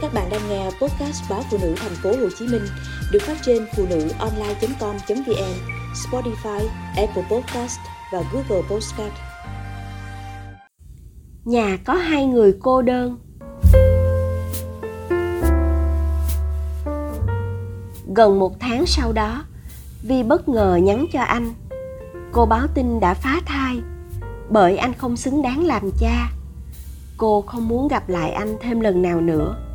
Các bạn đang nghe podcast báo phụ nữ thành phố Hồ Chí Minh được phát trên phụ nữ online.com.vn, Spotify, Apple Podcast và Google Podcast. Nhà có hai người cô đơn. Gần một tháng sau đó, Vi bất ngờ nhắn cho anh. Cô báo tin đã phá thai bởi anh không xứng đáng làm cha. Cô không muốn gặp lại anh thêm lần nào nữa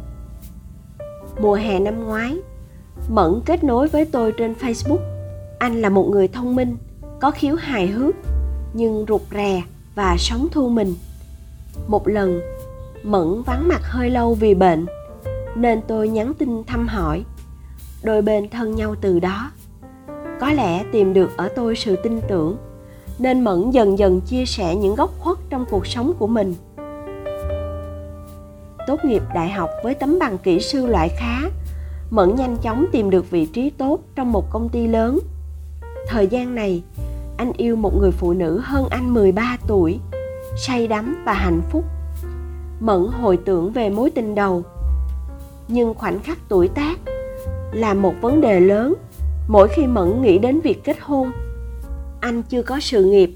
mùa hè năm ngoái. Mẫn kết nối với tôi trên facebook. Anh là một người thông minh, có khiếu hài hước, nhưng rụt rè và sống thu mình. Một lần, mẫn vắng mặt hơi lâu vì bệnh, nên tôi nhắn tin thăm hỏi. Đôi bên thân nhau từ đó. Có lẽ tìm được ở tôi sự tin tưởng, nên mẫn dần dần chia sẻ những góc khuất trong cuộc sống của mình tốt nghiệp đại học với tấm bằng kỹ sư loại khá, Mẫn nhanh chóng tìm được vị trí tốt trong một công ty lớn. Thời gian này, anh yêu một người phụ nữ hơn anh 13 tuổi, say đắm và hạnh phúc. Mẫn hồi tưởng về mối tình đầu. Nhưng khoảnh khắc tuổi tác là một vấn đề lớn mỗi khi Mẫn nghĩ đến việc kết hôn. Anh chưa có sự nghiệp,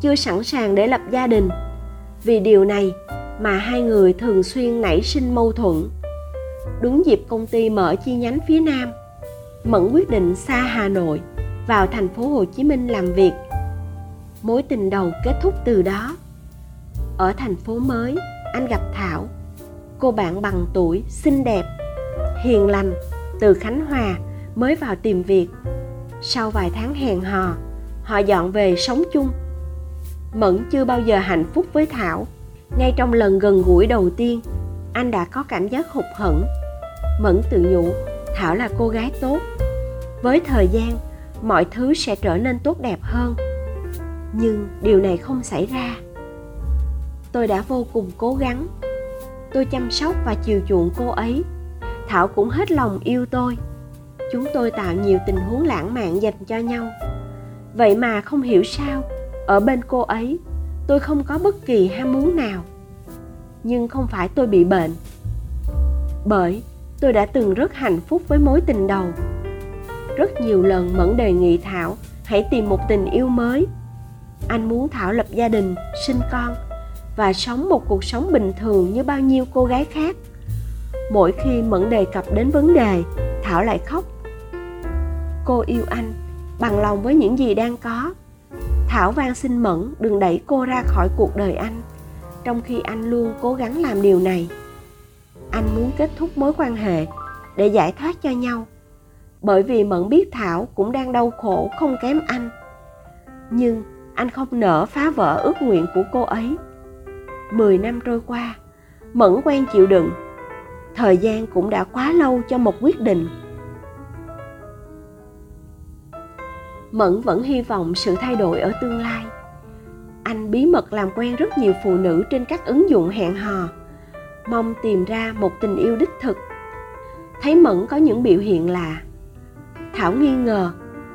chưa sẵn sàng để lập gia đình. Vì điều này mà hai người thường xuyên nảy sinh mâu thuẫn. Đúng dịp công ty mở chi nhánh phía Nam, Mẫn quyết định xa Hà Nội vào thành phố Hồ Chí Minh làm việc. Mối tình đầu kết thúc từ đó. Ở thành phố mới, anh gặp Thảo, cô bạn bằng tuổi, xinh đẹp, hiền lành, từ Khánh Hòa mới vào tìm việc. Sau vài tháng hẹn hò, họ dọn về sống chung. Mẫn chưa bao giờ hạnh phúc với Thảo ngay trong lần gần gũi đầu tiên, anh đã có cảm giác hụt hẫng, mẫn tự nhủ, thảo là cô gái tốt. Với thời gian, mọi thứ sẽ trở nên tốt đẹp hơn. Nhưng điều này không xảy ra. Tôi đã vô cùng cố gắng. Tôi chăm sóc và chiều chuộng cô ấy. Thảo cũng hết lòng yêu tôi. Chúng tôi tạo nhiều tình huống lãng mạn dành cho nhau. Vậy mà không hiểu sao, ở bên cô ấy tôi không có bất kỳ ham muốn nào. Nhưng không phải tôi bị bệnh. Bởi tôi đã từng rất hạnh phúc với mối tình đầu. Rất nhiều lần mẫn đề nghị thảo hãy tìm một tình yêu mới. Anh muốn thảo lập gia đình, sinh con và sống một cuộc sống bình thường như bao nhiêu cô gái khác. Mỗi khi mẫn đề cập đến vấn đề, thảo lại khóc. Cô yêu anh bằng lòng với những gì đang có. Thảo van xin Mẫn đừng đẩy cô ra khỏi cuộc đời anh, trong khi anh luôn cố gắng làm điều này. Anh muốn kết thúc mối quan hệ để giải thoát cho nhau, bởi vì Mẫn biết Thảo cũng đang đau khổ không kém anh. Nhưng anh không nỡ phá vỡ ước nguyện của cô ấy. Mười năm trôi qua, Mẫn quen chịu đựng. Thời gian cũng đã quá lâu cho một quyết định mẫn vẫn hy vọng sự thay đổi ở tương lai. Anh bí mật làm quen rất nhiều phụ nữ trên các ứng dụng hẹn hò, mong tìm ra một tình yêu đích thực. Thấy mẫn có những biểu hiện lạ, thảo nghi ngờ,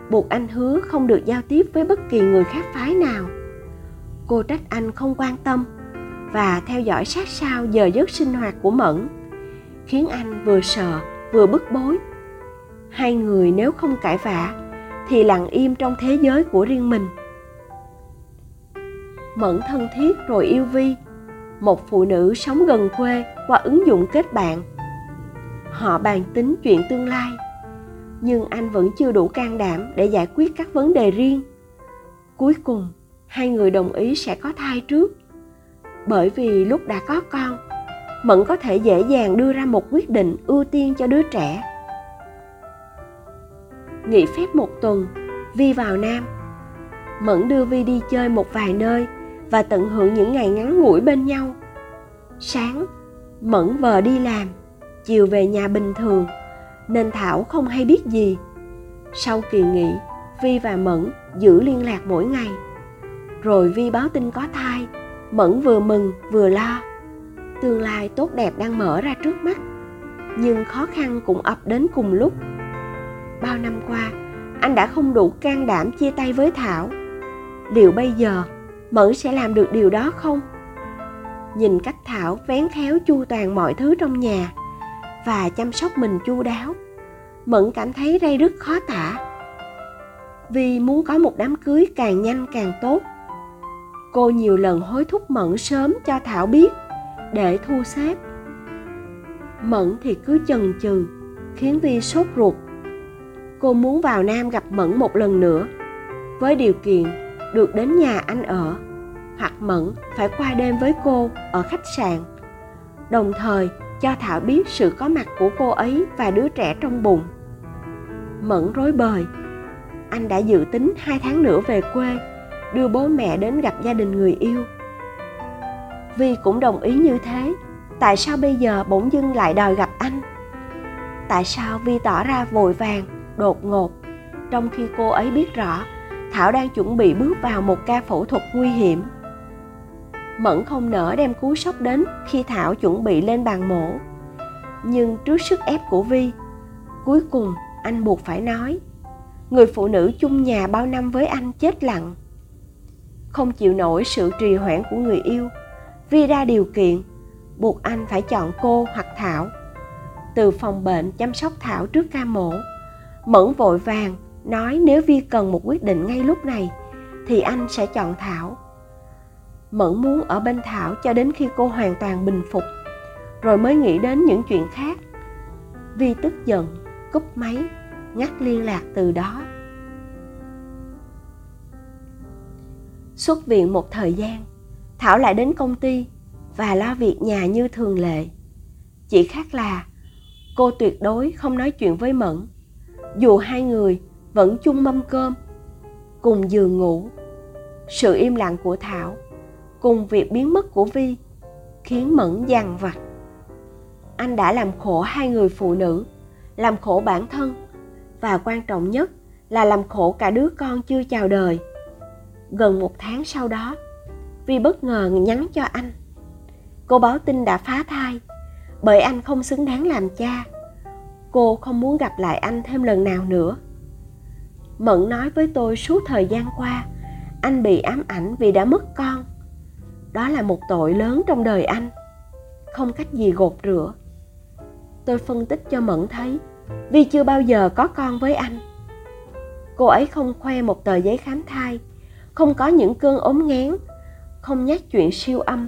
buộc anh hứa không được giao tiếp với bất kỳ người khác phái nào. Cô trách anh không quan tâm và theo dõi sát sao giờ giấc sinh hoạt của mẫn, khiến anh vừa sợ vừa bức bối. Hai người nếu không cãi vã thì lặng im trong thế giới của riêng mình. Mẫn thân thiết rồi yêu vi, một phụ nữ sống gần quê qua ứng dụng kết bạn. Họ bàn tính chuyện tương lai, nhưng anh vẫn chưa đủ can đảm để giải quyết các vấn đề riêng. Cuối cùng, hai người đồng ý sẽ có thai trước. Bởi vì lúc đã có con, mẫn có thể dễ dàng đưa ra một quyết định ưu tiên cho đứa trẻ nghỉ phép một tuần, vi vào nam. Mẫn đưa vi đi chơi một vài nơi và tận hưởng những ngày ngắn ngủi bên nhau. Sáng, mẫn vờ đi làm, chiều về nhà bình thường, nên thảo không hay biết gì. Sau kỳ nghỉ, vi và mẫn giữ liên lạc mỗi ngày. Rồi vi báo tin có thai, mẫn vừa mừng vừa lo. Tương lai tốt đẹp đang mở ra trước mắt, nhưng khó khăn cũng ập đến cùng lúc bao năm qua, anh đã không đủ can đảm chia tay với thảo. Liệu bây giờ mẫn sẽ làm được điều đó không? Nhìn cách thảo vén khéo chu toàn mọi thứ trong nhà và chăm sóc mình chu đáo, mẫn cảm thấy ray rất khó tả. Vì muốn có một đám cưới càng nhanh càng tốt, cô nhiều lần hối thúc mẫn sớm cho thảo biết để thu xếp. Mẫn thì cứ chần chừ, khiến vi sốt ruột cô muốn vào nam gặp mẫn một lần nữa. Với điều kiện được đến nhà anh ở, hoặc mẫn phải qua đêm với cô ở khách sạn, đồng thời cho thảo biết sự có mặt của cô ấy và đứa trẻ trong bụng. Mẫn rối bời. Anh đã dự tính hai tháng nữa về quê, đưa bố mẹ đến gặp gia đình người yêu. Vi cũng đồng ý như thế, tại sao bây giờ bỗng dưng lại đòi gặp anh? Tại sao vi tỏ ra vội vàng đột ngột. Trong khi cô ấy biết rõ, thảo đang chuẩn bị bước vào một ca phẫu thuật nguy hiểm. Mẫn không nỡ đem cú sốc đến khi thảo chuẩn bị lên bàn mổ. Nhưng trước sức ép của vi, cuối cùng anh buộc phải nói, người phụ nữ chung nhà bao năm với anh chết lặng. Không chịu nổi sự trì hoãn của người yêu, vi ra điều kiện, buộc anh phải chọn cô hoặc thảo. Từ phòng bệnh chăm sóc thảo trước ca mổ mẫn vội vàng nói nếu vi cần một quyết định ngay lúc này, thì anh sẽ chọn thảo. Mẫn muốn ở bên thảo cho đến khi cô hoàn toàn bình phục, rồi mới nghĩ đến những chuyện khác. Vi tức giận, cúp máy, ngắt liên lạc từ đó. Xuất viện một thời gian, thảo lại đến công ty và lo việc nhà như thường lệ. Chỉ khác là cô tuyệt đối không nói chuyện với mẫn dù hai người vẫn chung mâm cơm, cùng giường ngủ. Sự im lặng của thảo cùng việc biến mất của vi khiến mẫn dằn vặt. Anh đã làm khổ hai người phụ nữ, làm khổ bản thân và quan trọng nhất là làm khổ cả đứa con chưa chào đời. Gần một tháng sau đó, vi bất ngờ nhắn cho anh. Cô báo tin đã phá thai, bởi anh không xứng đáng làm cha cô không muốn gặp lại anh thêm lần nào nữa. Mẫn nói với tôi suốt thời gian qua, anh bị ám ảnh vì đã mất con. Đó là một tội lớn trong đời anh, không cách gì gột rửa. Tôi phân tích cho mẫn thấy, vì chưa bao giờ có con với anh. Cô ấy không khoe một tờ giấy khám thai, không có những cơn ốm ngán không nhắc chuyện siêu âm,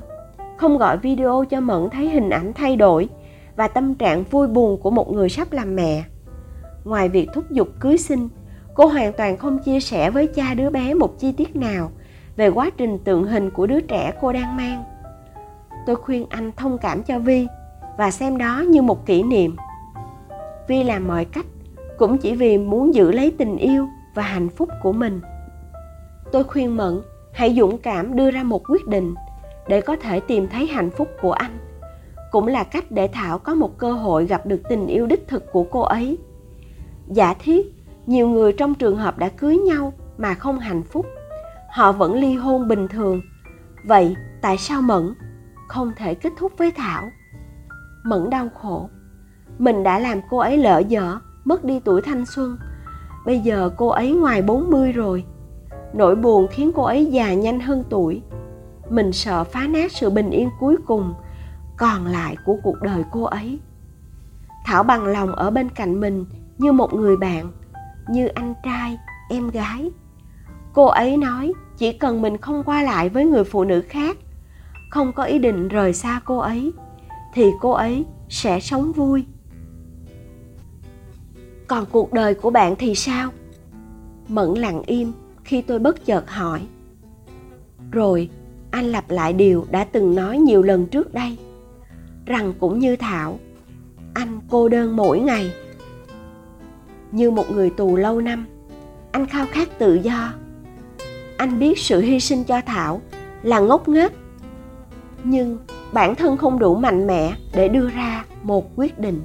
không gọi video cho mẫn thấy hình ảnh thay đổi và tâm trạng vui buồn của một người sắp làm mẹ. Ngoài việc thúc giục cưới sinh cô hoàn toàn không chia sẻ với cha đứa bé một chi tiết nào về quá trình tượng hình của đứa trẻ cô đang mang. Tôi khuyên anh thông cảm cho vi và xem đó như một kỷ niệm. Vi làm mọi cách, cũng chỉ vì muốn giữ lấy tình yêu và hạnh phúc của mình. Tôi khuyên mẫn hãy dũng cảm đưa ra một quyết định để có thể tìm thấy hạnh phúc của anh cũng là cách để thảo có một cơ hội gặp được tình yêu đích thực của cô ấy. Giả thiết, nhiều người trong trường hợp đã cưới nhau mà không hạnh phúc. Họ vẫn ly hôn bình thường. Vậy tại sao mẫn không thể kết thúc với thảo? Mẫn đau khổ. Mình đã làm cô ấy lỡ dở, mất đi tuổi thanh xuân. Bây giờ cô ấy ngoài 40 rồi. Nỗi buồn khiến cô ấy già nhanh hơn tuổi. Mình sợ phá nát sự bình yên cuối cùng còn lại của cuộc đời cô ấy. Thảo bằng lòng ở bên cạnh mình như một người bạn, như anh trai, em gái. Cô ấy nói chỉ cần mình không qua lại với người phụ nữ khác, không có ý định rời xa cô ấy, thì cô ấy sẽ sống vui. Còn cuộc đời của bạn thì sao? Mẫn lặng im khi tôi bất chợt hỏi. Rồi, anh lặp lại điều đã từng nói nhiều lần trước đây rằng cũng như thảo, anh cô đơn mỗi ngày. Như một người tù lâu năm, anh khao khát tự do. Anh biết sự hy sinh cho thảo là ngốc nghếch, nhưng bản thân không đủ mạnh mẽ để đưa ra một quyết định.